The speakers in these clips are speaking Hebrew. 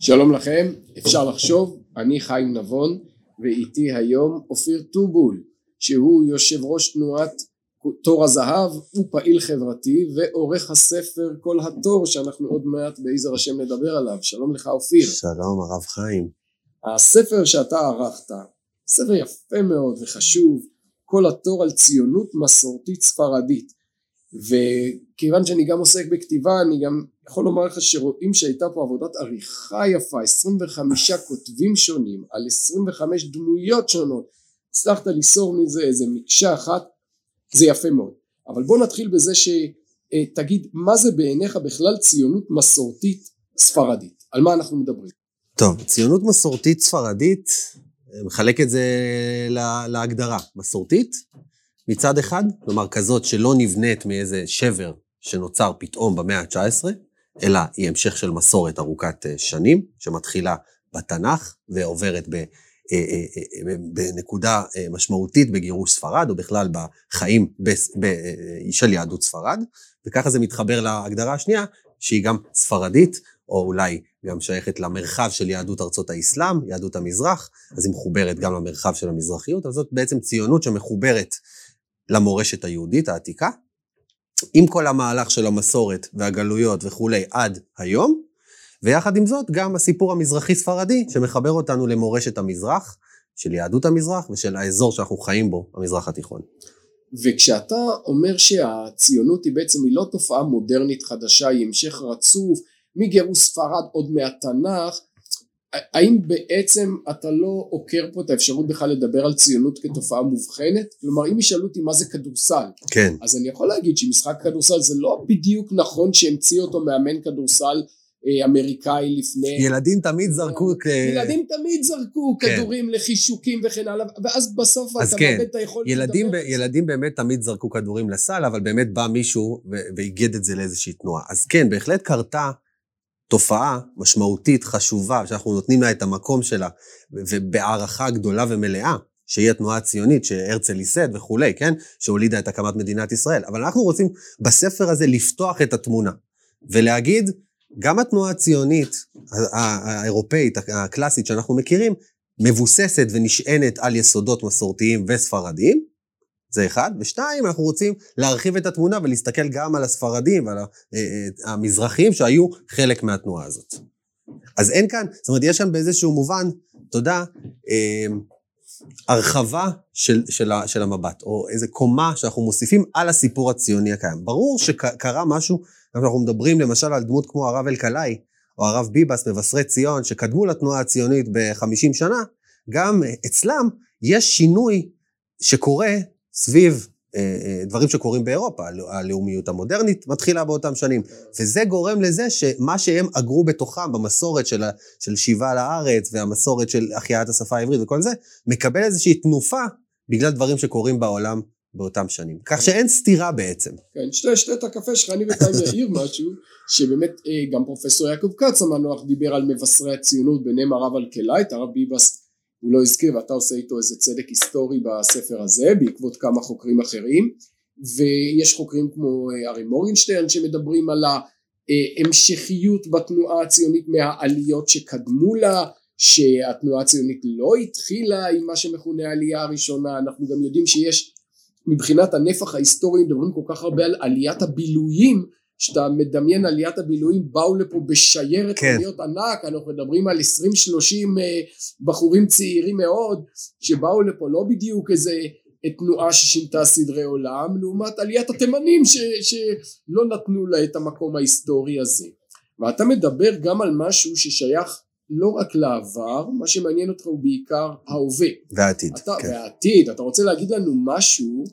שלום לכם, אפשר לחשוב, אני חיים נבון ואיתי היום אופיר טובול שהוא יושב ראש תנועת תור הזהב, הוא פעיל חברתי ועורך הספר כל התור שאנחנו עוד מעט בעזר השם נדבר עליו, שלום לך אופיר. שלום הרב חיים. הספר שאתה ערכת, ספר יפה מאוד וחשוב, כל התור על ציונות מסורתית ספרדית וכיוון שאני גם עוסק בכתיבה אני גם יכול לומר לך שרואים שהייתה פה עבודת עריכה יפה 25 כותבים שונים על 25 דמויות שונות. הצלחת ליסור מזה איזה מקשה אחת זה יפה מאוד. אבל בוא נתחיל בזה שתגיד מה זה בעיניך בכלל ציונות מסורתית ספרדית? על מה אנחנו מדברים? טוב ציונות מסורתית ספרדית מחלק את זה להגדרה. מסורתית מצד אחד, כלומר כזאת שלא נבנית מאיזה שבר שנוצר פתאום במאה ה-19, אלא היא המשך של מסורת ארוכת אה, שנים, שמתחילה בתנ"ך ועוברת אה, אה, בנקודה משמעותית בגירוש ספרד, או בכלל בחיים של יהדות ספרד, וככה זה מתחבר להגדרה השנייה, שהיא גם ספרדית, או אולי גם שייכת למרחב של יהדות ארצות האסלאם, יהדות המזרח, אז היא מחוברת גם למרחב של המזרחיות, אז זאת בעצם ציונות שמחוברת למורשת היהודית העתיקה, עם כל המהלך של המסורת והגלויות וכולי עד היום, ויחד עם זאת גם הסיפור המזרחי-ספרדי שמחבר אותנו למורשת המזרח, של יהדות המזרח ושל האזור שאנחנו חיים בו, המזרח התיכון. וכשאתה אומר שהציונות היא בעצם היא לא תופעה מודרנית חדשה, היא המשך רצוף מגירוש ספרד עוד מהתנ"ך, האם בעצם אתה לא עוקר פה את האפשרות בכלל לדבר על ציונות כתופעה מובחנת? כלומר אם ישאלו אותי מה זה כדורסל, כן. אז אני יכול להגיד שמשחק כדורסל זה לא בדיוק נכון שהמציא אותו מאמן כדורסל אה, אמריקאי לפני... ילדים תמיד זרקו... כ... ילדים תמיד זרקו כן. כדורים לחישוקים וכן הלאה, ואז בסוף אתה כן. מאבד את היכולת ילדים, ב... ילדים באמת תמיד זרקו כדורים לסל, אבל באמת בא מישהו ואיגד את זה לאיזושהי תנועה. אז כן, בהחלט קרתה תופעה משמעותית, חשובה, שאנחנו נותנים לה את המקום שלה, ובהערכה גדולה ומלאה, שהיא התנועה הציונית שהרצל ייסד וכולי, כן? שהולידה את הקמת מדינת ישראל. אבל אנחנו רוצים בספר הזה לפתוח את התמונה, ולהגיד, גם התנועה הציונית האירופאית, הקלאסית שאנחנו מכירים, מבוססת ונשענת על יסודות מסורתיים וספרדיים, זה אחד. ושתיים, אנחנו רוצים להרחיב את התמונה ולהסתכל גם על הספרדים ועל אה, אה, המזרחים שהיו חלק מהתנועה הזאת. אז אין כאן, זאת אומרת, יש כאן באיזשהו מובן, תודה, אה, הרחבה של, של, של המבט, או איזה קומה שאנחנו מוסיפים על הסיפור הציוני הקיים. ברור שקרה משהו, אנחנו מדברים למשל על דמות כמו הרב אלקלעי, או הרב ביבס, מבשרי ציון, שקדמו לתנועה הציונית ב-50 שנה, גם אצלם יש שינוי שקורה סביב אה, אה, דברים שקורים באירופה, הלאומיות המודרנית מתחילה באותם שנים. וזה גורם לזה שמה שהם אגרו בתוכם במסורת של, של שיבה לארץ והמסורת של החייאת השפה העברית וכל זה, מקבל איזושהי תנופה בגלל דברים שקורים בעולם באותם שנים. כך שאין סתירה בעצם. כן, שתה, שתה את הקפה שלך, אני בינתיים אעיר משהו, שבאמת אה, גם פרופסור יעקב כץ המנוח דיבר על מבשרי הציונות, ביניהם הרב אלקלעי, הרב ביבס הוא לא הזכיר ואתה עושה איתו איזה צדק היסטורי בספר הזה בעקבות כמה חוקרים אחרים. ויש חוקרים כמו אה, ארי מורגנשטיין שמדברים על ההמשכיות בתנועה הציונית מהעליות שקדמו לה שהתנועה הציונית לא התחילה עם מה שמכונה העלייה הראשונה. אנחנו גם יודעים שיש מבחינת הנפח ההיסטורי מדברים כל כך הרבה על עליית הבילויים שאתה מדמיין עליית הבילויים באו לפה בשיירת כן. עליות ענק אנחנו מדברים על 20-30 אה, בחורים צעירים מאוד שבאו לפה לא בדיוק איזה תנועה ששינתה סדרי עולם לעומת עליית התימנים ש, שלא נתנו לה את המקום ההיסטורי הזה ואתה מדבר גם על משהו ששייך לא רק לעבר, מה שמעניין אותך הוא בעיקר ההווה. והעתיד. אתה, כן. והעתיד, אתה רוצה להגיד לנו משהו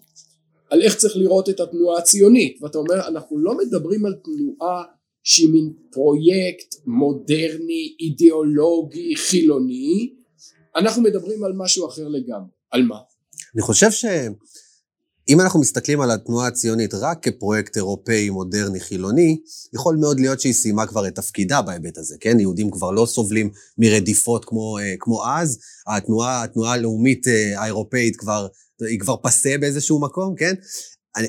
על איך צריך לראות את התנועה הציונית ואתה אומר אנחנו לא מדברים על תנועה שהיא מין פרויקט מודרני אידיאולוגי חילוני אנחנו מדברים על משהו אחר לגמרי על מה? אני חושב שאם אנחנו מסתכלים על התנועה הציונית רק כפרויקט אירופאי מודרני חילוני, יכול מאוד להיות שהיא סיימה כבר את תפקידה בהיבט הזה, כן? יהודים כבר לא סובלים מרדיפות כמו, אה, כמו אז, התנועה, התנועה הלאומית אה, האירופאית כבר היא כבר פסה באיזשהו מקום, כן? אה,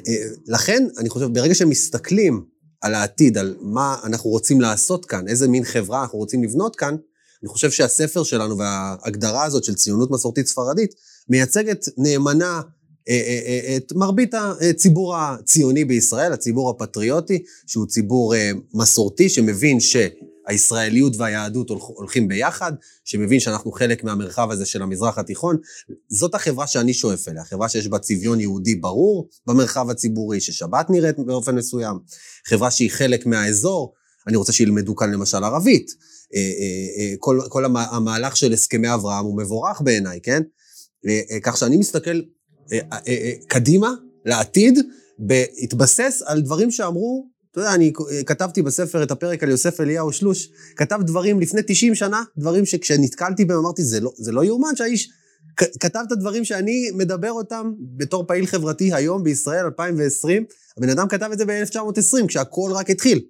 לכן, אני חושב, ברגע שמסתכלים על העתיד, על מה אנחנו רוצים לעשות כאן, איזה מין חברה אנחנו רוצים לבנות כאן, אני חושב שהספר שלנו וההגדרה הזאת של ציונות מסורתית ספרדית מייצגת נאמנה אה, אה, את מרבית הציבור הציוני בישראל, הציבור הפטריוטי, שהוא ציבור מסורתי שמבין שהישראליות והיהדות הולכים ביחד, שמבין שאנחנו חלק מהמרחב הזה של המזרח התיכון. זאת החברה שאני שואף אליה, חברה שיש בה צביון יהודי ברור במרחב הציבורי, ששבת נראית באופן מסוים, חברה שהיא חלק מהאזור, אני רוצה שילמדו כאן למשל ערבית. כל, כל המהלך של הסכמי אברהם הוא מבורך בעיניי, כן? כך שאני מסתכל אה, אה, אה, קדימה, לעתיד, בהתבסס על דברים שאמרו, אתה יודע, אני כתבתי בספר את הפרק על יוסף אליהו שלוש, כתב דברים לפני 90 שנה, דברים שכשנתקלתי בהם אמרתי, זה לא, זה לא יאומן שהאיש כתב את הדברים שאני מדבר אותם בתור פעיל חברתי היום בישראל, 2020, הבן אדם כתב את זה ב-1920, כשהכול רק התחיל.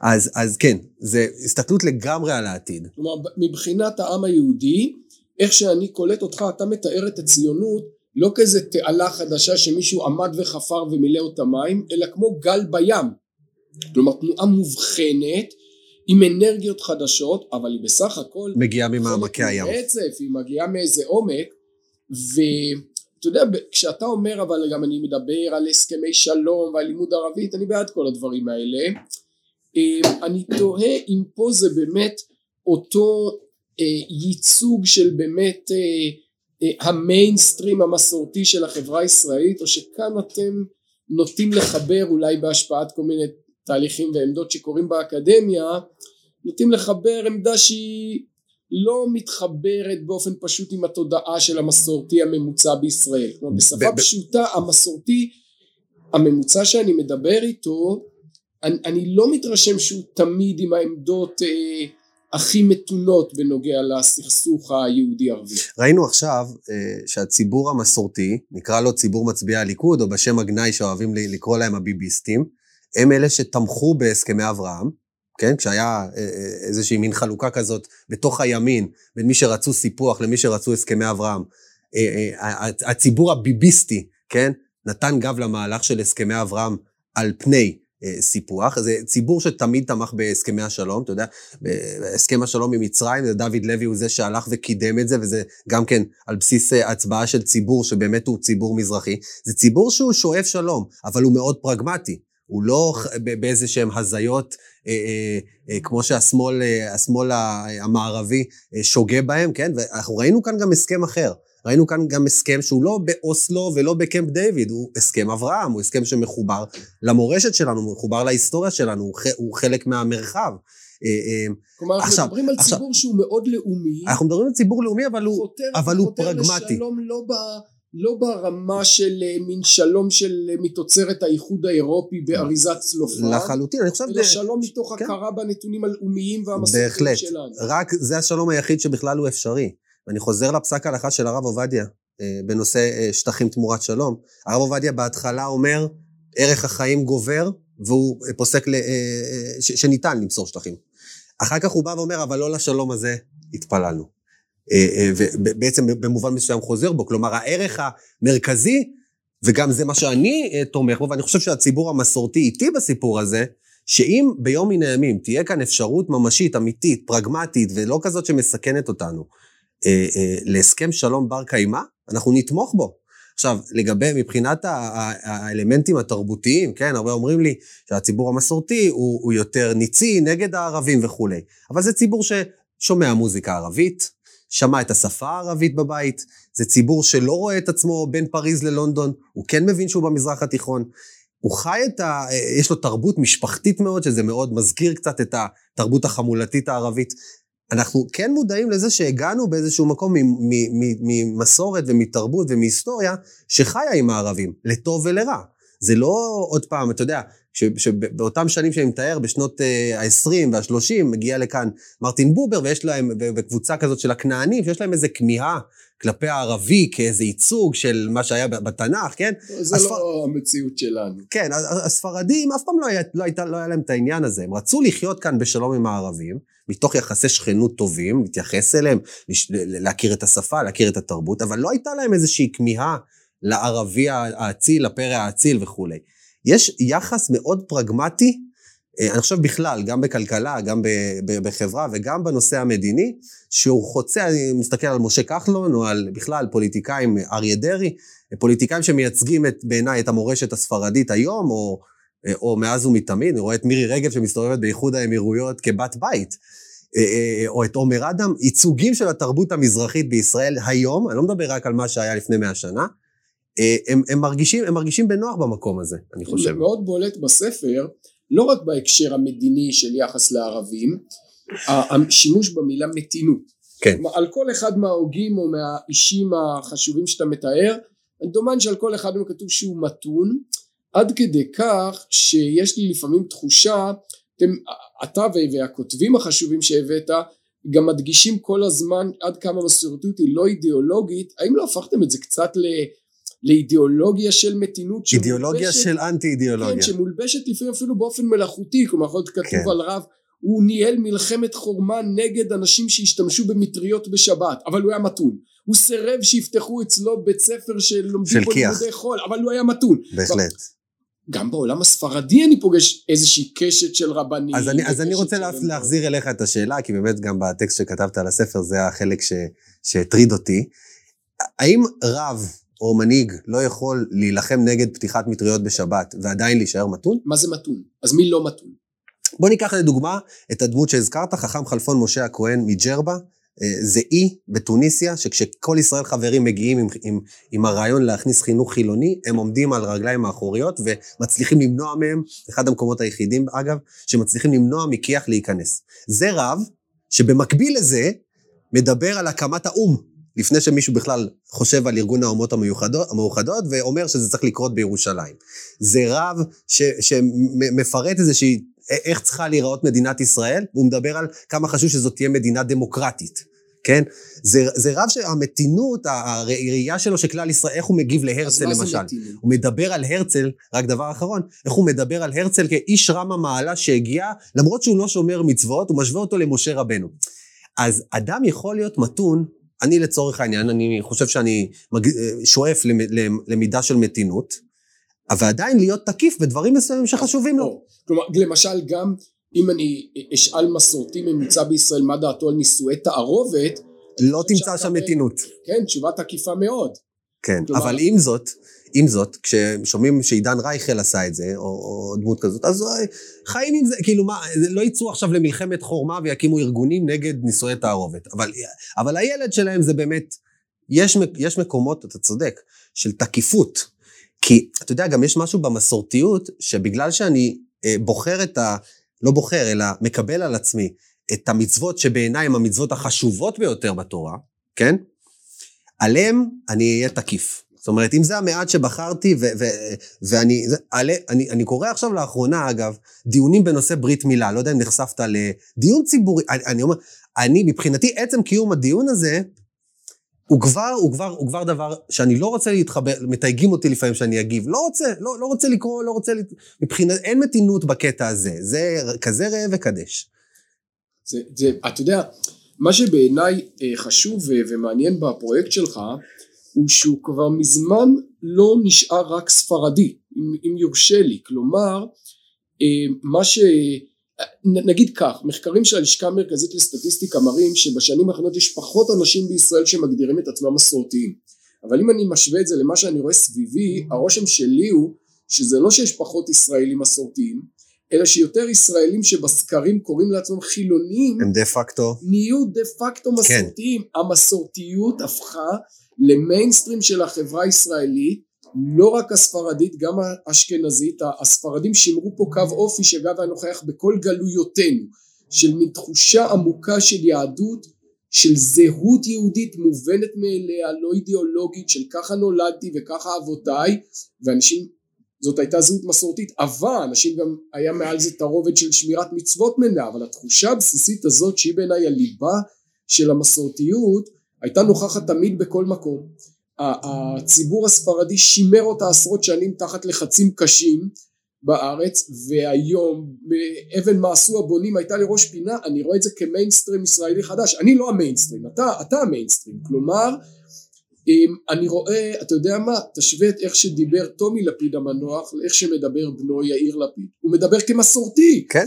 אז, אז כן, זו הסתכלות לגמרי על העתיד. כלומר, מבחינת העם היהודי, איך שאני קולט אותך, אתה מתאר את הציונות לא כאיזה תעלה חדשה שמישהו עמד וחפר ומילא אותה מים, אלא כמו גל בים. כלומר תנועה מובחנת עם אנרגיות חדשות, אבל היא בסך הכל... מגיעה ממעמקי הים. רצף, היא מגיעה מאיזה עומק, ואתה יודע, כשאתה אומר, אבל גם אני מדבר על הסכמי שלום ועל לימוד ערבית, אני בעד כל הדברים האלה. אה, אני תוהה אם פה זה באמת אותו אה, ייצוג של באמת אה, המיינסטרים המסורתי של החברה הישראלית או שכאן אתם נוטים לחבר אולי בהשפעת כל מיני תהליכים ועמדות שקורים באקדמיה נוטים לחבר עמדה שהיא לא מתחברת באופן פשוט עם התודעה של המסורתי הממוצע בישראל. כלומר בשפה פשוטה המסורתי הממוצע שאני מדבר איתו אני, אני לא מתרשם שהוא תמיד עם העמדות אה, הכי מתונות בנוגע לסכסוך היהודי-ערבי. ראינו עכשיו אה, שהציבור המסורתי, נקרא לו ציבור מצביעי הליכוד, או בשם הגנאי שאוהבים לקרוא להם הביביסטים, הם אלה שתמכו בהסכמי אברהם, כן? כשהיה אה, אה, איזושהי מין חלוקה כזאת בתוך הימין, בין מי שרצו סיפוח למי שרצו הסכמי אברהם. הציבור הביביסטי, כן? נתן גב למהלך של הסכמי אברהם על פני סיפוח. זה ציבור שתמיד תמך בהסכמי השלום, אתה יודע, בהסכם השלום עם מצרים, דוד לוי הוא זה שהלך וקידם את זה, וזה גם כן על בסיס אה, הצבעה של ציבור שבאמת הוא ציבור מזרחי. זה ציבור שהוא שואף שלום, אבל הוא מאוד פרגמטי. הוא לא באיזה שהם הזיות, אה, אה, אה, כמו שהשמאל השמאל המערבי שוגה בהם, כן? ואנחנו ראינו כאן גם הסכם אחר. ראינו כאן גם הסכם שהוא לא באוסלו ולא בקמפ דיוויד, הוא הסכם אברהם, הוא הסכם שמחובר למורשת שלנו, מחובר להיסטוריה שלנו, הוא חלק מהמרחב. אה, אה, כלומר, אנחנו עכשיו, מדברים על עכשיו, ציבור שהוא מאוד לאומי. אנחנו מדברים על ציבור לאומי, אבל הוא, חותר, אבל הוא פרגמטי. חותר לשלום לא, ב, לא ברמה של אה, מין שלום של מתוצרת האיחוד האירופי באריזת צלופן. לחלוטין, אני חושב... אלא שלום מתוך כן. הכרה בנתונים הלאומיים והמסורתיים שלנו. בהחלט, רק זה השלום היחיד שבכלל הוא אפשרי. ואני חוזר לפסק ההלכה של הרב עובדיה אה, בנושא אה, שטחים תמורת שלום. הרב עובדיה בהתחלה אומר, ערך החיים גובר, והוא אה, פוסק ש- שניתן למסור שטחים. אחר כך הוא בא ואומר, אבל לא לשלום הזה התפללנו. ובעצם במובן מסוים חוזר בו, כלומר הערך המרכזי, וגם זה מה שאני תומך בו, ואני חושב שהציבור המסורתי איתי בסיפור הזה, שאם ביום מן הימים תהיה כאן אפשרות ממשית, אמיתית, פרגמטית, ולא כזאת שמסכנת אותנו, אה, אה, להסכם שלום בר קיימא, אנחנו נתמוך בו. עכשיו, לגבי, מבחינת האלמנטים התרבותיים, כן, הרבה אומרים לי שהציבור המסורתי הוא, הוא יותר ניצי נגד הערבים וכולי, אבל זה ציבור ששומע מוזיקה ערבית, שמע את השפה הערבית בבית, זה ציבור שלא רואה את עצמו בין פריז ללונדון, הוא כן מבין שהוא במזרח התיכון. הוא חי את ה... יש לו תרבות משפחתית מאוד, שזה מאוד מזכיר קצת את התרבות החמולתית הערבית. אנחנו כן מודעים לזה שהגענו באיזשהו מקום ממסורת ומתרבות ומהיסטוריה שחיה עם הערבים, לטוב ולרע. זה לא עוד פעם, אתה יודע, שבאותם שנים שאני מתאר, בשנות ה-20 וה-30, מגיע לכאן מרטין בובר, ויש להם, וקבוצה כזאת של הכנענים, שיש להם איזה כמיהה כלפי הערבי כאיזה ייצוג של מה שהיה בתנ"ך, כן? זה הספר... לא המציאות שלנו. כן, הספרדים אף פעם לא היה, לא, הייתה, לא היה להם את העניין הזה. הם רצו לחיות כאן בשלום עם הערבים, מתוך יחסי שכנות טובים, להתייחס אליהם, להכיר את השפה, להכיר את התרבות, אבל לא הייתה להם איזושהי כמיהה לערבי האציל, לפרא האציל וכולי. יש יחס מאוד פרגמטי, אה, אני חושב בכלל, גם בכלכלה, גם בחברה וגם בנושא המדיני, שהוא חוצה, אני מסתכל על משה כחלון, או על בכלל פוליטיקאים, אריה דרעי, פוליטיקאים שמייצגים את, בעיניי את המורשת הספרדית היום, או, או מאז ומתמיד, אני רואה את מירי רגב שמסתובבת באיחוד האמירויות כבת בית. אה, אה, או את עומר אדם, ייצוגים של התרבות המזרחית בישראל היום, אני לא מדבר רק על מה שהיה לפני מאה שנה, אה, הם, הם, מרגישים, הם מרגישים בנוח במקום הזה, אני חושב. זה מאוד בולט בספר, לא רק בהקשר המדיני של יחס לערבים, השימוש במילה מתינות. כן. על כל אחד מההוגים או מהאישים החשובים שאתה מתאר, דומן שעל כל אחד מהם כתוב שהוא מתון, עד כדי כך שיש לי לפעמים תחושה אתם, אתה והכותבים החשובים שהבאת גם מדגישים כל הזמן עד כמה מסורתיות היא לא אידיאולוגית, האם לא הפכתם את זה קצת ל... לאידיאולוגיה של מתינות אידיאולוגיה שמולבשת, של אנטי אידיאולוגיה כן, שמולבשת לפעמים אפילו באופן מלאכותי כלומר יכול להיות כתוב כן. על רב הוא ניהל מלחמת חורמה נגד אנשים שהשתמשו במטריות בשבת אבל הוא היה מתון הוא סירב שיפתחו אצלו בית ספר שלומדים בו לימודי חול אבל הוא היה מתון בהחלט גם בעולם הספרדי אני פוגש איזושהי קשת של רבנים. אז אני, אז אני רוצה לה, להחזיר אליך את השאלה, כי באמת גם בטקסט שכתבת על הספר זה החלק שהטריד אותי. האם רב או מנהיג לא יכול להילחם נגד פתיחת מטריות בשבת ועדיין להישאר מתון? מה זה מתון? אז מי לא מתון? בוא ניקח לדוגמה את הדמות שהזכרת, חכם חלפון משה הכהן מג'רבה, אה, זה אי בתוניסיה, שכשכל ישראל חברים מגיעים עם, עם, עם הרעיון להכניס חינוך חילוני, הם עומדים על הרגליים האחוריות ומצליחים למנוע מהם, אחד המקומות היחידים אגב, שמצליחים למנוע מכיח להיכנס. זה רב שבמקביל לזה מדבר על הקמת האו"ם, לפני שמישהו בכלל חושב על ארגון האומות המאוחדות, המאוחדות ואומר שזה צריך לקרות בירושלים. זה רב ש, שמפרט איזושהי איך צריכה להיראות מדינת ישראל, והוא מדבר על כמה חשוב שזאת תהיה מדינה דמוקרטית, כן? זה, זה רב שהמתינות, הראייה שלו של כלל ישראל, איך הוא מגיב להרצל למשל. הוא מדבר על הרצל, רק דבר אחרון, איך הוא מדבר על הרצל כאיש רם המעלה שהגיע, למרות שהוא לא שומר מצוות, הוא משווה אותו למשה רבנו. אז אדם יכול להיות מתון, אני לצורך העניין, אני חושב שאני שואף למידה של מתינות, אבל עדיין להיות תקיף בדברים מסוימים שחשובים לו. כלומר, למשל גם אם אני אשאל מסורתי ממוצע בישראל מה דעתו על נישואי תערובת, לא תמצא שם מתינות. כן, תשובה תקיפה מאוד. כן, כלומר... אבל עם זאת, עם זאת, כששומעים שעידן רייכל עשה את זה, או, או דמות כזאת, אז חיים עם זה, כאילו מה, לא יצאו עכשיו למלחמת חורמה ויקימו ארגונים נגד נישואי תערובת. אבל, אבל הילד שלהם זה באמת, יש, יש מקומות, אתה צודק, של תקיפות. כי, אתה יודע, גם יש משהו במסורתיות, שבגלל שאני אה, בוחר את ה... לא בוחר, אלא מקבל על עצמי את המצוות שבעיניי הן המצוות החשובות ביותר בתורה, כן? עליהם אני אהיה תקיף. זאת אומרת, אם זה המעט שבחרתי, ו- ו- ואני עלי, אני, אני קורא עכשיו לאחרונה, אגב, דיונים בנושא ברית מילה, לא יודע אם נחשפת לדיון ציבורי, אני, אני אומר, אני, מבחינתי, עצם קיום הדיון הזה, הוא כבר, הוא כבר, הוא כבר דבר שאני לא רוצה להתחבר, מתייגים אותי לפעמים שאני אגיב, לא רוצה, לא, לא רוצה לקרוא, לא רוצה, מבחינת, אין מתינות בקטע הזה, זה כזה ראה וקדש. זה, זה, אתה יודע, מה שבעיניי אה, חשוב ומעניין בפרויקט שלך, הוא שהוא כבר מזמן לא נשאר רק ספרדי, אם, אם יורשה לי, כלומר, אה, מה ש... נגיד כך, מחקרים של הלשכה המרכזית לסטטיסטיקה מראים שבשנים האחרונות יש פחות אנשים בישראל שמגדירים את עצמם מסורתיים אבל אם אני משווה את זה למה שאני רואה סביבי הרושם שלי הוא שזה לא שיש פחות ישראלים מסורתיים אלא שיותר ישראלים שבסקרים קוראים לעצמם חילונים הם דה פקטו נהיו דה פקטו כן. מסורתיים כן. המסורתיות הפכה למיינסטרים של החברה הישראלית לא רק הספרדית גם האשכנזית הספרדים שימרו פה קו אופי שאגב היה נוכח בכל גלויותינו של מין תחושה עמוקה של יהדות של זהות יהודית מובנת מאליה לא אידיאולוגית של ככה נולדתי וככה אבותיי ואנשים זאת הייתה זהות מסורתית אבל אנשים גם היה מעל זה תרובת של שמירת מצוות מלאה אבל התחושה הבסיסית הזאת שהיא בעיניי הליבה של המסורתיות הייתה נוכחת תמיד בכל מקום הציבור הספרדי שימר אותה עשרות שנים תחת לחצים קשים בארץ והיום אבן מאסו הבונים הייתה לראש פינה אני רואה את זה כמיינסטרים ישראלי חדש אני לא המיינסטרים אתה, אתה המיינסטרים כלומר אם אני רואה, אתה יודע מה, תשווה את איך שדיבר טומי לפיד המנוח לאיך שמדבר בנו יאיר לפיד. הוא מדבר כמסורתי. כן.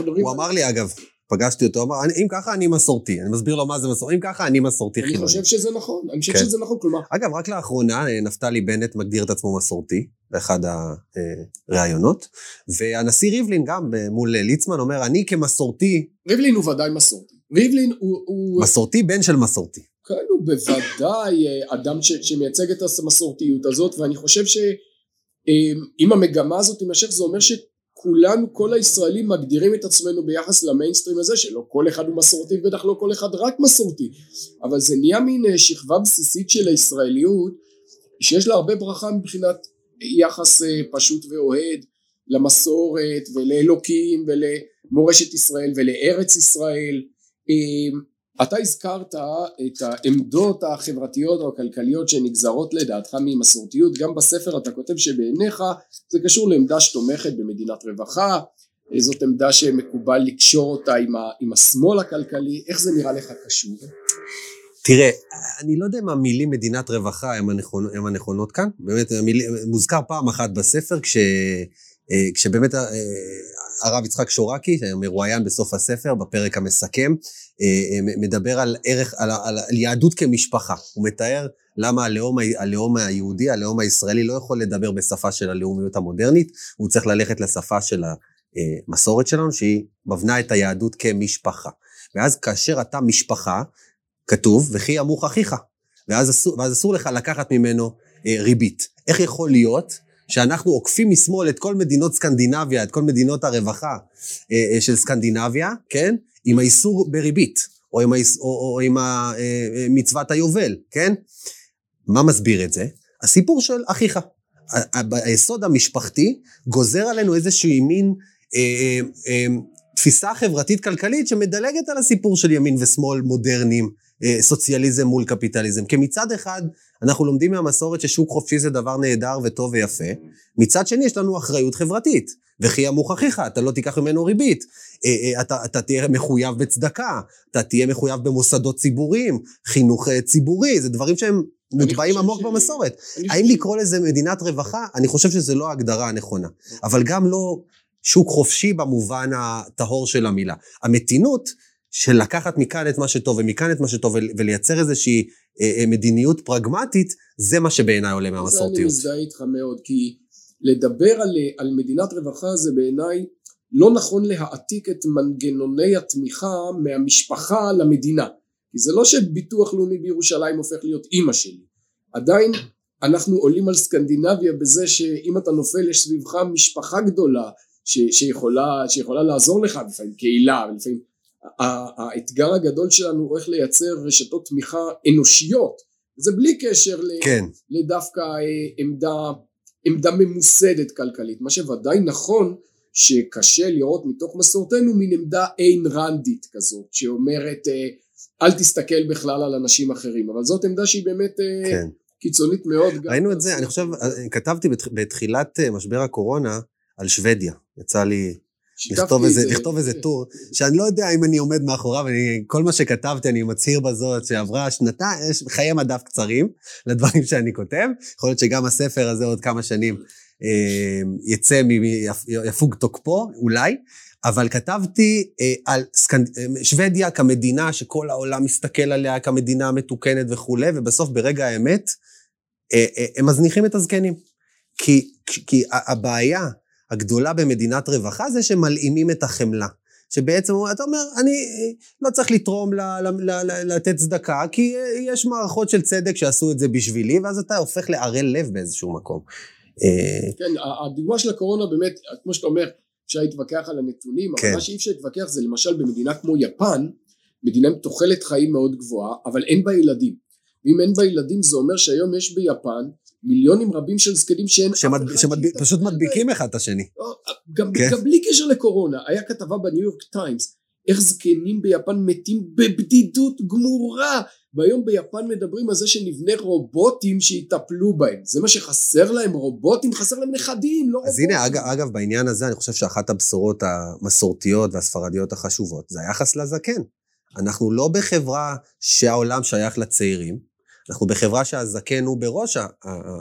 מדברים... הוא אמר לי אגב, פגשתי אותו, אמר, אם ככה אני מסורתי, אני מסביר לו מה זה מסורתי, אם ככה אני מסורתי אני חילוני. חושב שזה נכון, אני חושב כן. שזה נכון, כלומר, אגב, רק לאחרונה אה, נפתלי בנט מגדיר את עצמו מסורתי, באחד הראיונות, והנשיא ריבלין גם אה, מול ליצמן אומר, אני כמסורתי, ריבלין הוא ודאי מסורתי. ריבלין הוא, הוא, מסורתי בן של מסורתי. כן, הוא בוודאי אה, אדם ש, שמייצג את המסורתיות הזאת, ואני חושב שאם המגמה הזאת תימשך, זה אומר שכולנו, כל הישראלים מגדירים את עצמנו ביחס למיינסטרים הזה, שלא כל אחד הוא מסורתי, ובטח לא כל אחד רק מסורתי, אבל זה נהיה מין אה, שכבה בסיסית של הישראליות, שיש לה הרבה ברכה מבחינת יחס אה, פשוט ואוהד למסורת ולאלוקים ולמורשת ישראל ולארץ ישראל. אתה הזכרת את העמדות החברתיות או הכלכליות שנגזרות לדעתך ממסורתיות, גם בספר אתה כותב שבעיניך זה קשור לעמדה שתומכת במדינת רווחה, זאת עמדה שמקובל לקשור אותה עם, ה, עם השמאל הכלכלי, איך זה נראה לך קשור? תראה, אני לא יודע אם המילים מדינת רווחה הן הנכונות, הנכונות כאן. באמת, המיל, מוזכר פעם אחת בספר, כש, אה, כשבאמת אה, הרב יצחק שורקי, מרואיין בסוף הספר, בפרק המסכם, אה, מדבר על ערך, על, על, על יהדות כמשפחה. הוא מתאר למה הלאום, הלאום היהודי, הלאום הישראלי, לא יכול לדבר בשפה של הלאומיות המודרנית, הוא צריך ללכת לשפה של המסורת שלנו, שהיא מבנה את היהדות כמשפחה. ואז כאשר אתה משפחה, כתוב, וכי ימוך אחיך. ואז אסור, ואז אסור לך לקחת ממנו אה, ריבית. איך יכול להיות שאנחנו עוקפים משמאל את כל מדינות סקנדינביה, את כל מדינות הרווחה אה, אה, של סקנדינביה, כן? עם האיסור בריבית, או עם, האיס, או, או, או עם אה, אה, מצוות היובל, כן? מה מסביר את זה? הסיפור של אחיך. היסוד המשפחתי גוזר עלינו איזושהי מין אה, אה, אה, תפיסה חברתית-כלכלית שמדלגת על הסיפור של ימין ושמאל מודרניים, סוציאליזם מול קפיטליזם. כי מצד אחד, אנחנו לומדים מהמסורת ששוק חופשי זה דבר נהדר וטוב ויפה, מצד שני יש לנו אחריות חברתית. וכי ימוך אחיך, אתה לא תיקח ממנו ריבית, אה, אה, אתה, אתה תהיה מחויב בצדקה, אתה תהיה מחויב במוסדות ציבוריים, חינוך אה, ציבורי, זה דברים שהם מוטבעים עמוק ש- במסורת. האם לקרוא לזה מדינת רווחה? אני חושב שזו לא ההגדרה הנכונה. אבל גם לא שוק חופשי במובן הטהור של המילה. המתינות של לקחת מכאן את מה שטוב ומכאן את מה שטוב ול- ולייצר איזושהי אה, אה, מדיניות פרגמטית, זה מה שבעיניי עולה זה אני מהמסורתיות. מזדהה איתך מאוד, כי לדבר על, על מדינת רווחה זה בעיניי לא נכון להעתיק את מנגנוני התמיכה מהמשפחה למדינה. כי זה לא שביטוח לאומי בירושלים הופך להיות אימא שלי. עדיין אנחנו עולים על סקנדינביה בזה שאם אתה נופל יש סביבך משפחה גדולה ש, שיכולה, שיכולה לעזור לך, לפעמים קהילה, לפעמים האתגר הגדול שלנו הוא איך לייצר רשתות תמיכה אנושיות. זה בלי קשר. כן, לדווקא אה, עמדה, עמדה ממוסדת כלכלית. מה שוודאי נכון שקשה לראות מתוך מסורתנו מין עמדה איין רנדית כזאת שאומרת אה, אל תסתכל בכלל על אנשים אחרים אבל זאת עמדה שהיא באמת אה, כן. קיצונית מאוד. גם ראינו את זה, אני חושב, כתבתי בת- בתחילת משבר הקורונה על שוודיה. יצא לי לכתוב איזה, זה. לכתוב איזה טור, שאני לא יודע אם אני עומד מאחוריו, אני, כל מה שכתבתי אני מצהיר בזאת שעברה שנתיים, יש חיי מדף קצרים לדברים שאני כותב. יכול להיות שגם הספר הזה עוד כמה שנים אה, יצא, מ- יפ- יפוג תוקפו, אולי. אבל כתבתי אה, על סקנד... אה, שוודיה כמדינה שכל העולם מסתכל עליה כמדינה מתוקנת וכולי, ובסוף ברגע האמת אה, אה, הם מזניחים את הזקנים. כי, כי הבעיה הגדולה במדינת רווחה זה שמלאימים את החמלה. שבעצם אתה אומר, אני לא צריך לתרום, ל, ל, ל, ל, לתת צדקה, כי יש מערכות של צדק שעשו את זה בשבילי, ואז אתה הופך לערל לב באיזשהו מקום. אה, כן, הדוגמה של הקורונה באמת, כמו שאתה אומר, אפשר להתווכח על הנתונים, אבל כן. מה שאי אפשר להתווכח זה למשל במדינה כמו יפן, מדינה עם תוחלת חיים מאוד גבוהה, אבל אין בה ילדים. ואם אין בה ילדים זה אומר שהיום יש ביפן מיליונים רבים של זקנים שאין אף שמד, אחד שמד, שיטפל פשוט. מדביקים אחד את השני. לא, גם, כן. גם בלי קשר לקורונה, היה כתבה בניו יורק טיימס, איך זקנים ביפן מתים בבדידות גמורה, והיום ביפן מדברים על זה שנבנה רובוטים שיטפלו בהם, זה מה שחסר להם, רובוטים, חסר להם נכדים, לא אז רובוטים. הנה, אגב, אגב, בעניין הזה, אני חושב שאחת הבשורות המסורתיות והספרדיות החשובות, זה היחס לזקן. אנחנו לא בחברה שהעולם שייך לצעירים, אנחנו בחברה שהזקן הוא בראש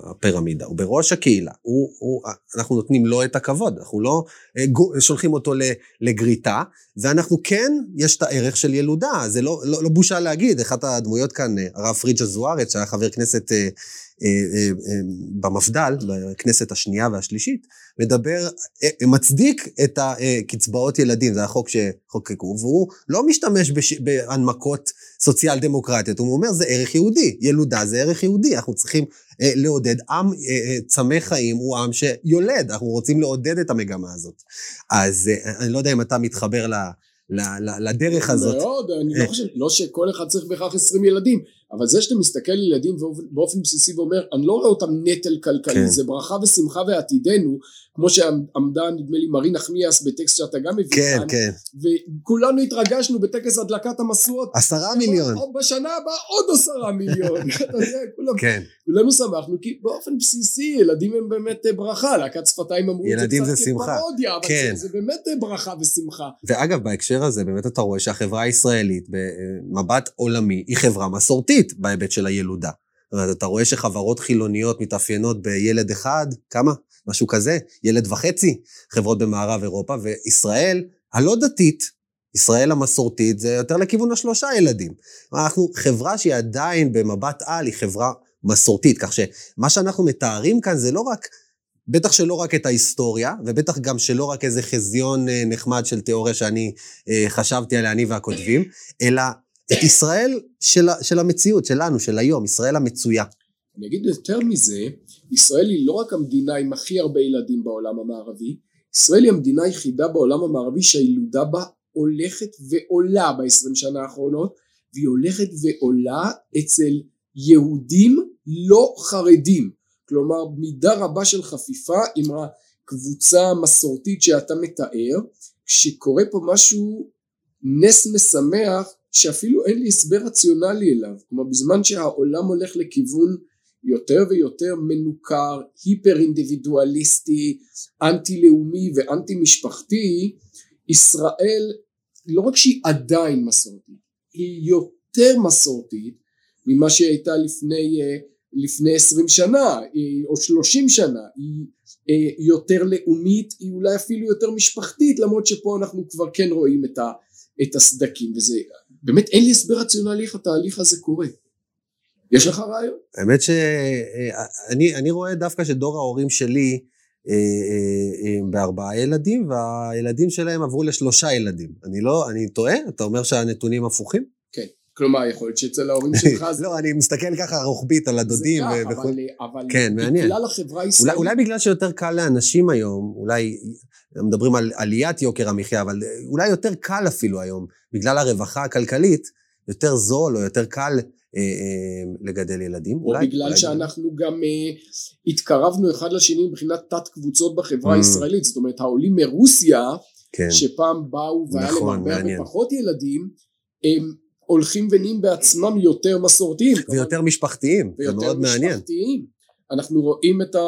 הפירמידה, הוא בראש הקהילה, הוא, הוא, אנחנו נותנים לו את הכבוד, אנחנו לא אה, שולחים אותו לגריטה, ואנחנו כן, יש את הערך של ילודה, זה לא, לא, לא בושה להגיד, אחת הדמויות כאן, אה, הרב פריג'ה זוארץ, שהיה חבר כנסת אה, אה, אה, אה, במפד"ל, בכנסת השנייה והשלישית, מדבר, מצדיק את הקצבאות ילדים, זה החוק שחוקקו, והוא לא משתמש בש... בהנמקות סוציאל דמוקרטיות, הוא אומר זה ערך יהודי, ילודה זה ערך יהודי, אנחנו צריכים לעודד, עם צמא חיים הוא עם שיולד, אנחנו רוצים לעודד את המגמה הזאת. אז אני לא יודע אם אתה מתחבר ל... לדרך הזאת. מאוד, אני לא חושב, לא שכל אחד צריך בהכרח 20 ילדים, אבל זה שאתה מסתכל על ילדים באופן בסיסי ואומר, אני לא רואה אותם נטל כלכלי, כן. זה ברכה ושמחה ועתידנו, כמו שעמדה נדמה לי מרי נחמיאס בטקסט שאתה גם מביא כן, כאן, כן. וכולנו התרגשנו בטקס הדלקת המשואות. עשרה מיליון. עוד בשנה הבאה עוד עשרה מיליון. אתה יודע, כולם, כן. כולנו שמחנו, כי באופן בסיסי ילדים הם באמת ברכה, להקת שפתיים אמרו את זה קצת כפרודיה, אבל כן. זה, זה באמת ברכה ושמחה. ואגב, בהקשר הזה, באמת אתה רואה שהחברה הישראלית, במבט עולמי, היא חברה מסורתית בהיבט של הילודה. זאת אומרת, אתה רואה שחברות חילוניות מתאפיינות בילד אחד, כמה? משהו כזה, ילד וחצי, חברות במערב אירופה, וישראל הלא דתית, ישראל המסורתית, זה יותר לכיוון השלושה ילדים. אנחנו חברה שהיא עדיין במבט על, היא חברה מסורתית, כך שמה שאנחנו מתארים כאן זה לא רק, בטח שלא רק את ההיסטוריה, ובטח גם שלא רק איזה חזיון אה, נחמד של תיאוריה שאני אה, חשבתי עליה, אני והכותבים, אלא את ישראל של, של המציאות, שלנו, של היום, ישראל המצויה. אני אגיד יותר מזה, ישראל היא לא רק המדינה עם הכי הרבה ילדים בעולם המערבי, ישראל היא המדינה היחידה בעולם המערבי שהילודה בה הולכת ועולה בעשרים שנה האחרונות, והיא הולכת ועולה אצל יהודים לא חרדים. כלומר מידה רבה של חפיפה עם הקבוצה המסורתית שאתה מתאר, כשקורה פה משהו נס משמח שאפילו אין לי הסבר רציונלי אליו. כלומר בזמן שהעולם הולך לכיוון יותר ויותר מנוכר, היפר אינדיבידואליסטי, אנטי לאומי ואנטי משפחתי, ישראל לא רק שהיא עדיין מסורתית, היא יותר מסורתית ממה שהיא הייתה לפני, אה, לפני עשרים שנה או שלושים שנה, היא אה, יותר לאומית, היא אולי אפילו יותר משפחתית למרות שפה אנחנו כבר כן רואים את, את הסדקים וזה באמת אין לי הסבר רציונלי איך התהליך הזה קורה יש לך רעיון? האמת שאני רואה דווקא שדור ההורים שלי אה, אה, בארבעה ילדים, והילדים שלהם עברו לשלושה ילדים. אני לא, אני טועה? אתה אומר שהנתונים הפוכים? כן. כלומר, יכול להיות שאצל ההורים שלך זה... לא, אני מסתכל ככה רוחבית על הדודים. זה כך, אבל, אבל כן, מעניין. בגלל החברה הישראלית... אולי, אולי בגלל שיותר קל לאנשים היום, אולי מדברים על עליית יוקר המחיה, אבל אולי יותר קל אפילו היום, בגלל הרווחה הכלכלית, יותר זול או יותר קל אה, אה, לגדל ילדים. או אולי, בגלל אולי שאנחנו אולי. גם uh, התקרבנו אחד לשני מבחינת תת קבוצות בחברה mm. הישראלית, זאת אומרת העולים מרוסיה, כן. שפעם באו והיה נכון, להם הרבה פחות ילדים, הם הולכים ונהיים בעצמם יותר מסורתיים. ויותר כלומר, משפחתיים, זה מאוד מעניין. ויותר משפחתיים. אנחנו רואים את ה...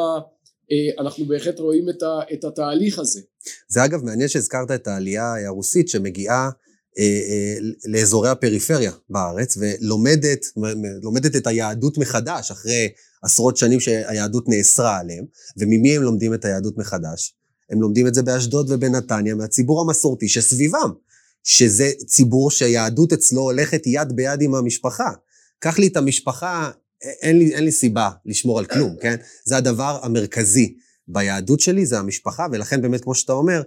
אנחנו בהחלט רואים את, ה, את התהליך הזה. זה אגב מעניין שהזכרת את העלייה הרוסית שמגיעה אה, אה, לאזורי הפריפריה בארץ ולומדת את היהדות מחדש אחרי עשרות שנים שהיהדות נאסרה עליהם וממי הם לומדים את היהדות מחדש? הם לומדים את זה באשדוד ובנתניה מהציבור המסורתי שסביבם שזה ציבור שהיהדות אצלו הולכת יד ביד עם המשפחה. קח לי את המשפחה, אין לי, אין לי סיבה לשמור על כלום, כן? זה הדבר המרכזי ביהדות שלי, זה המשפחה, ולכן באמת, כמו שאתה אומר,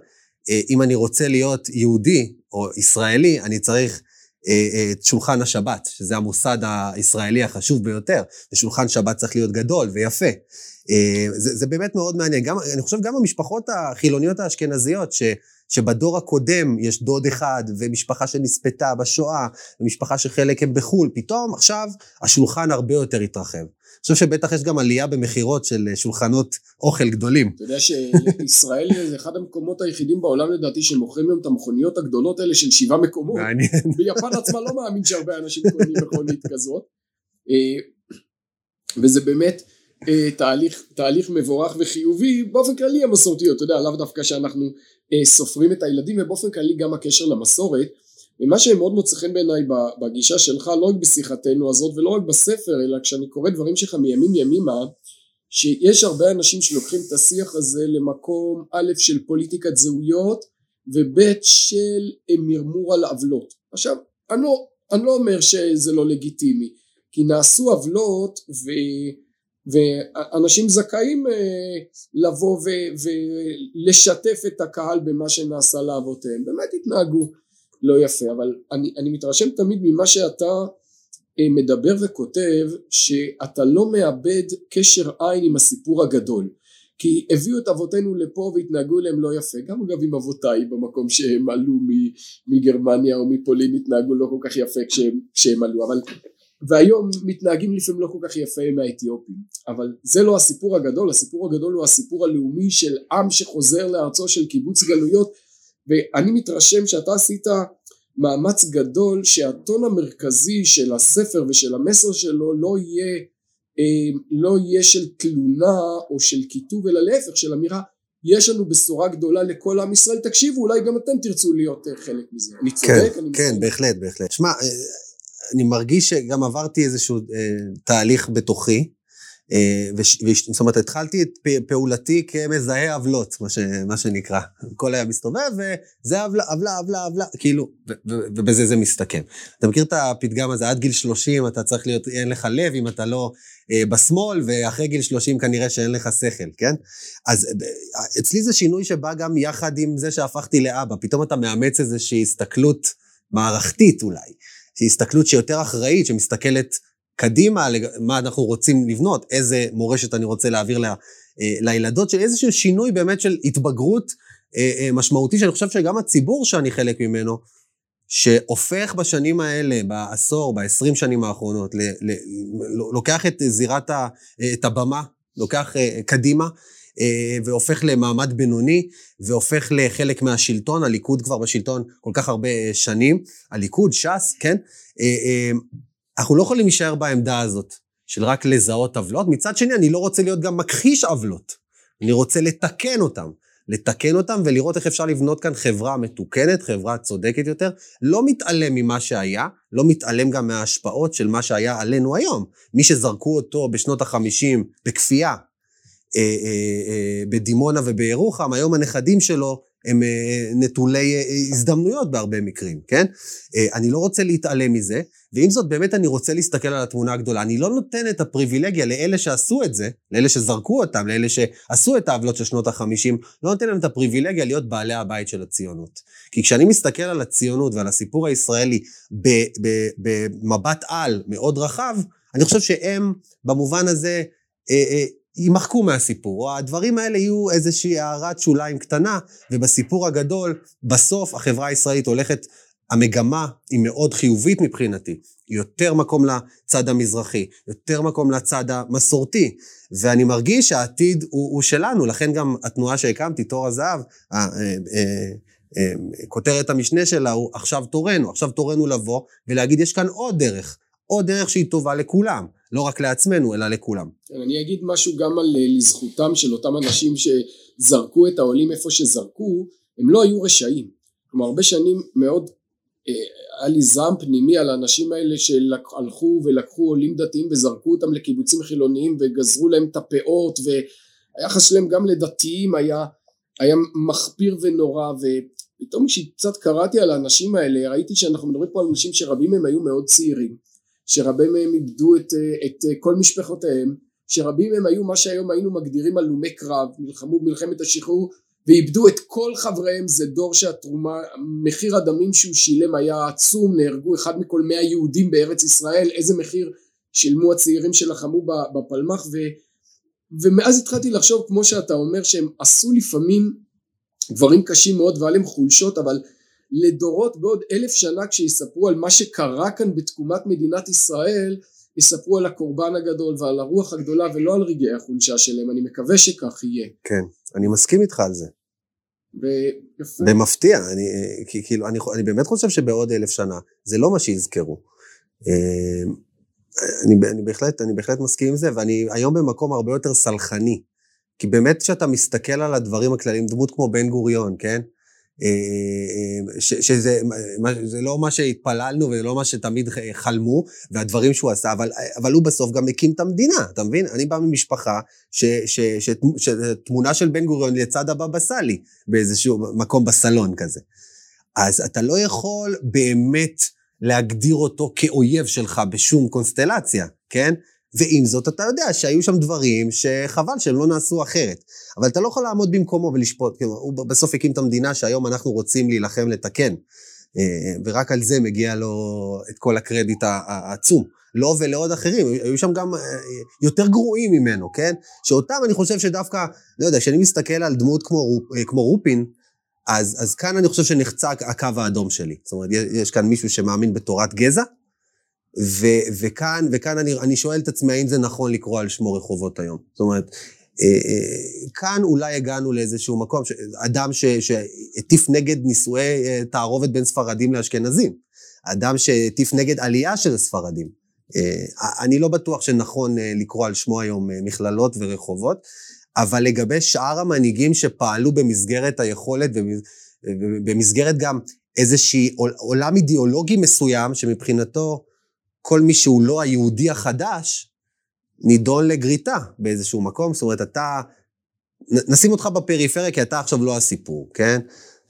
אה, אם אני רוצה להיות יהודי או ישראלי, אני צריך אה, אה, את שולחן השבת, שזה המוסד הישראלי החשוב ביותר, ושולחן שבת צריך להיות גדול ויפה. זה, זה באמת מאוד מעניין. גם, אני חושב גם המשפחות החילוניות האשכנזיות, ש, שבדור הקודם יש דוד אחד, ומשפחה שנספתה בשואה, ומשפחה שחלק הם בחו"ל, פתאום עכשיו השולחן הרבה יותר התרחב. חושב שבטח יש גם עלייה במכירות של אה, שולחנות אוכל גדולים. אתה יודע שישראל זה אחד המקומות היחידים בעולם לדעתי שמוכרים היום את המכוניות הגדולות האלה של שבעה מקומות. מעניין. ביפן עצמה לא מאמין שהרבה אנשים קונים מכונית כזאת. אה, וזה באמת תהליך, תהליך מבורך וחיובי באופן כללי המסורתיות, אתה יודע, לאו דווקא שאנחנו סופרים את הילדים ובאופן כללי גם הקשר למסורת. ומה שמאוד מוצא חן בעיניי בגישה שלך לא רק בשיחתנו הזאת ולא רק בספר אלא כשאני קורא דברים שלך מימים ימימה שיש הרבה אנשים שלוקחים את השיח הזה למקום א' של פוליטיקת זהויות וב' של מרמור על עוולות. עכשיו אני לא, אני לא אומר שזה לא לגיטימי כי נעשו עוולות ו... ואנשים זכאים אה, לבוא ולשתף את הקהל במה שנעשה לאבותיהם. באמת התנהגו לא יפה אבל אני, אני מתרשם תמיד ממה שאתה אה, מדבר וכותב שאתה לא מאבד קשר עין עם הסיפור הגדול. כי הביאו את אבותינו לפה והתנהגו אליהם לא יפה. גם אגב עם אבותיי במקום שהם עלו מגרמניה או מפולין התנהגו לא כל כך יפה כשהם, כשהם עלו. אבל והיום מתנהגים לפעמים לא כל כך יפה עם האתיופים אבל זה לא הסיפור הגדול הסיפור הגדול הוא הסיפור הלאומי של עם שחוזר לארצו של קיבוץ גלויות ואני מתרשם שאתה עשית מאמץ גדול שהטון המרכזי של הספר ושל המסר שלו לא יהיה אה, לא יהיה של תלונה או של קיטוב אלא להפך של אמירה יש לנו בשורה גדולה לכל עם ישראל. תקשיבו אולי גם אתם תרצו להיות אה, חלק מזה. אני צודק? כן, כן בהחלט בהחלט. שמע אה, אני מרגיש שגם עברתי איזשהו אה, תהליך בתוכי, אה, זאת אומרת, התחלתי את פעולתי כמזהה עוולות, מה, מה שנקרא. הכל היה מסתובב, וזה עוולה, עוולה, עוולה, עוולה, כאילו, ובזה זה מסתכם. אתה מכיר את הפתגם הזה, עד גיל 30 אתה צריך להיות, אין לך לב אם אתה לא אה, בשמאל, ואחרי גיל 30 כנראה שאין לך שכל, כן? אז אה, אצלי זה שינוי שבא גם יחד עם זה שהפכתי לאבא. פתאום אתה מאמץ איזושהי הסתכלות מערכתית אולי. שהיא הסתכלות שיותר אחראית, שמסתכלת קדימה מה אנחנו רוצים לבנות, איזה מורשת אני רוצה להעביר ל, אה, לילדות שלי, איזשהו שינוי באמת של התבגרות אה, אה, משמעותי, שאני חושב שגם הציבור שאני חלק ממנו, שהופך בשנים האלה, בעשור, בעשרים שנים האחרונות, ל, ל, לוקח את זירת ה, את הבמה, לוקח קדימה, והופך למעמד בינוני, והופך לחלק מהשלטון, הליכוד כבר בשלטון כל כך הרבה שנים, הליכוד, ש"ס, כן? אנחנו לא יכולים להישאר בעמדה הזאת של רק לזהות עוולות. מצד שני, אני לא רוצה להיות גם מכחיש עוולות. אני רוצה לתקן אותם. לתקן אותם ולראות איך אפשר לבנות כאן חברה מתוקנת, חברה צודקת יותר. לא מתעלם ממה שהיה, לא מתעלם גם מההשפעות של מה שהיה עלינו היום. מי שזרקו אותו בשנות החמישים בכפייה, אה, אה, אה, בדימונה ובירוחם, היום הנכדים שלו הם נטולי הזדמנויות בהרבה מקרים, כן? אני לא רוצה להתעלם מזה, ועם זאת באמת אני רוצה להסתכל על התמונה הגדולה. אני לא נותן את הפריבילגיה לאלה שעשו את זה, לאלה שזרקו אותם, לאלה שעשו את העוולות של שנות החמישים, לא נותן להם את הפריבילגיה להיות בעלי הבית של הציונות. כי כשאני מסתכל על הציונות ועל הסיפור הישראלי במבט על מאוד רחב, אני חושב שהם במובן הזה יימחקו מהסיפור, או הדברים האלה יהיו איזושהי הערת שוליים קטנה, ובסיפור הגדול, בסוף החברה הישראלית הולכת, המגמה היא מאוד חיובית מבחינתי, יותר מקום לצד המזרחי, יותר מקום לצד המסורתי, ואני מרגיש שהעתיד הוא, הוא שלנו, לכן גם התנועה שהקמתי, תור הזהב, אה, אה, אה, כותרת המשנה שלה הוא עכשיו תורנו, עכשיו תורנו לבוא ולהגיד יש כאן עוד דרך, עוד דרך שהיא טובה לכולם. לא רק לעצמנו, אלא לכולם. כן, אני אגיד משהו גם על אה, לזכותם של אותם אנשים שזרקו את העולים איפה שזרקו, הם לא היו רשעים. כלומר, הרבה שנים מאוד אה, היה לי זעם פנימי על האנשים האלה שהלכו ולקחו עולים דתיים וזרקו אותם לקיבוצים חילוניים וגזרו להם את הפאות והיחס שלהם גם לדתיים היה, היה מחפיר ונורא ופתאום כשקצת קראתי על האנשים האלה ראיתי שאנחנו מדברים פה על אנשים שרבים מהם היו מאוד צעירים שרבים מהם איבדו את, אה, את אה, כל משפחותיהם, שרבים מהם היו מה שהיום היינו מגדירים הלומי קרב, נלחמו במלחמת השחרור ואיבדו את כל חבריהם, זה דור שהתרומה, מחיר הדמים שהוא שילם היה עצום, נהרגו אחד מכל מאה יהודים בארץ ישראל, איזה מחיר שילמו הצעירים שלחמו בפלמ"ח ו, ומאז התחלתי לחשוב כמו שאתה אומר שהם עשו לפעמים דברים קשים מאוד והיה להם חולשות אבל לדורות בעוד אלף שנה כשיספרו על מה שקרה כאן בתקומת מדינת ישראל יספרו על הקורבן הגדול ועל הרוח הגדולה ולא על רגעי החולשה שלהם. אני מקווה שכך יהיה. כן אני מסכים איתך על זה. ויפה. במפתיע אני כי, כאילו אני, אני באמת חושב שבעוד אלף שנה זה לא מה שיזכרו. אה, אני, אני, בהחלט, אני בהחלט מסכים עם זה ואני היום במקום הרבה יותר סלחני. כי באמת כשאתה מסתכל על הדברים הכלליים דמות כמו בן גוריון כן שזה זה לא מה שהתפללנו ולא מה שתמיד חלמו, והדברים שהוא עשה, אבל, אבל הוא בסוף גם הקים את המדינה, אתה מבין? אני בא ממשפחה שתמונה של בן גוריון לצד הבבא סאלי, באיזשהו מקום בסלון כזה. אז אתה לא יכול באמת להגדיר אותו כאויב שלך בשום קונסטלציה, כן? ועם זאת, אתה יודע שהיו שם דברים שחבל שהם לא נעשו אחרת. אבל אתה לא יכול לעמוד במקומו ולשפוט, כאילו, הוא בסוף הקים את המדינה שהיום אנחנו רוצים להילחם לתקן. אה, ורק על זה מגיע לו את כל הקרדיט העצום. לו לא ולעוד אחרים, היו שם גם אה, יותר גרועים ממנו, כן? שאותם אני חושב שדווקא, לא יודע, כשאני מסתכל על דמות כמו, אה, כמו רופין, אז, אז כאן אני חושב שנחצה הקו האדום שלי. זאת אומרת, יש כאן מישהו שמאמין בתורת גזע, ו, וכאן, וכאן אני, אני שואל את עצמי האם זה נכון לקרוא על שמו רחובות היום. זאת אומרת, אה, אה, כאן אולי הגענו לאיזשהו מקום, אדם שהטיף נגד נישואי אה, תערובת בין ספרדים לאשכנזים, אדם שהטיף נגד עלייה של הספרדים. אני לא בטוח שנכון לקרוא על שמו היום מכללות ורחובות, אבל לגבי שאר המנהיגים שפעלו במסגרת היכולת ובמסגרת גם איזשהי עולם אידיאולוגי מסוים, שמבחינתו כל מי שהוא לא היהודי החדש, נידון לגריטה באיזשהו מקום. זאת אומרת, אתה, נשים אותך בפריפריה כי אתה עכשיו לא הסיפור, כן?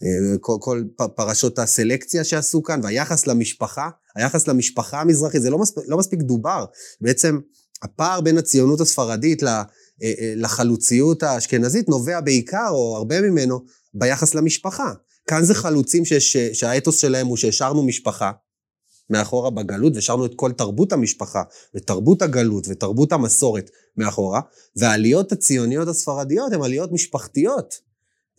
אה, כל, כל פרשות הסלקציה שעשו כאן, והיחס למשפחה, היחס למשפחה המזרחית, זה לא מספיק, לא מספיק דובר. בעצם הפער בין הציונות הספרדית אה, אה, לחלוציות האשכנזית נובע בעיקר, או הרבה ממנו, ביחס למשפחה. כאן זה חלוצים ש, שהאתוס שלהם הוא שהשארנו משפחה, מאחורה בגלות, והשארנו את כל תרבות המשפחה, ותרבות הגלות, ותרבות המסורת מאחורה, והעליות הציוניות הספרדיות הן עליות משפחתיות.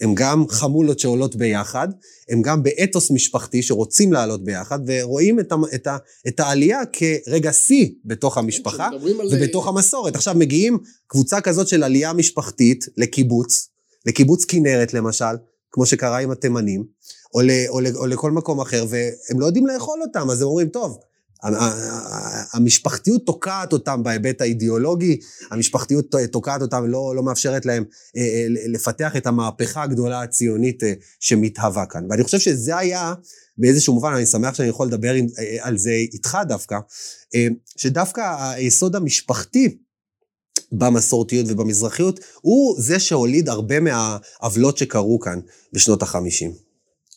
הן גם חמולות שעולות ביחד, הן גם באתוס משפחתי שרוצים לעלות ביחד, ורואים את, ה, את, ה, את העלייה כרגע שיא בתוך המשפחה ובתוך על... המסורת. עכשיו מגיעים קבוצה כזאת של עלייה משפחתית לקיבוץ, לקיבוץ כנרת למשל, כמו שקרה עם התימנים, או, ל, או, ל, או לכל מקום אחר, והם לא יודעים לאכול אותם, אז הם אומרים, טוב, המשפחתיות תוקעת אותם בהיבט האידיאולוגי, המשפחתיות תוקעת אותם, לא, לא מאפשרת להם אה, אה, לפתח את המהפכה הגדולה הציונית אה, שמתהווה כאן. ואני חושב שזה היה, באיזשהו מובן, אני שמח שאני יכול לדבר על זה איתך דווקא, שדווקא היסוד המשפחתי במסורתיות ובמזרחיות, הוא זה שהוליד הרבה מהעוולות שקרו כאן בשנות החמישים.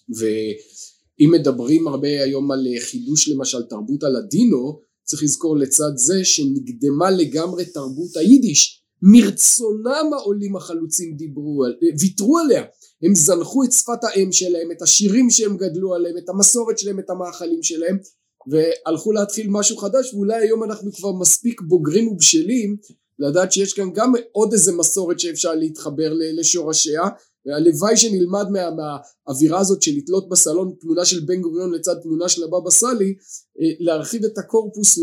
ואם מדברים הרבה היום על חידוש למשל תרבות הלדינו, צריך לזכור לצד זה שנקדמה לגמרי תרבות היידיש. מרצונם העולים החלוצים דיברו, ויתרו עליה. הם זנחו את שפת האם שלהם, את השירים שהם גדלו עליהם, את המסורת שלהם, את המאכלים שלהם, והלכו להתחיל משהו חדש, ואולי היום אנחנו כבר מספיק בוגרים ובשלים לדעת שיש כאן גם עוד איזה מסורת שאפשר להתחבר לשורשיה והלוואי שנלמד מה, מהאווירה הזאת של לתלות בסלון תמונה של בן גוריון לצד תמונה של הבבא סאלי אה, להרחיב את הקורפוס ל,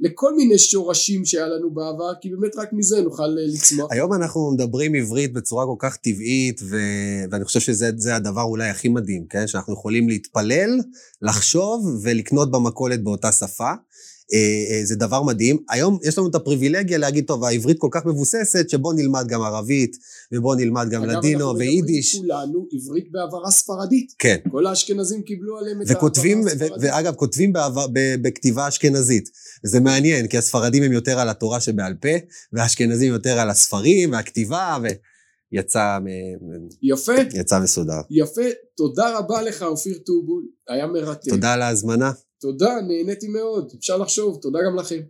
לכל מיני שורשים שהיה לנו בעבר כי באמת רק מזה נוכל אה, לצמוח. היום אנחנו מדברים עברית בצורה כל כך טבעית ו... ואני חושב שזה הדבר אולי הכי מדהים, כן? שאנחנו יכולים להתפלל, לחשוב ולקנות במכולת באותה שפה. אה, אה, זה דבר מדהים. היום יש לנו את הפריבילגיה להגיד, טוב, העברית כל כך מבוססת, שבוא נלמד גם ערבית, ובוא נלמד גם לדינו ויידיש. אגב, אנחנו מדברים כולנו עברית בעברה ספרדית. כן. כל האשכנזים קיבלו עליהם את העברה הספרדית. ואגב, כותבים בעבר, בכתיבה אשכנזית. זה מעניין, כי הספרדים הם יותר על התורה שבעל פה, והאשכנזים יותר על הספרים והכתיבה, ו... יצא... יפה. יצא מסודר. יפה. תודה רבה לך, אופיר טובול. היה מרתק. תודה על ההזמנה. תודה, נהניתי מאוד, אפשר לחשוב, תודה גם לכם.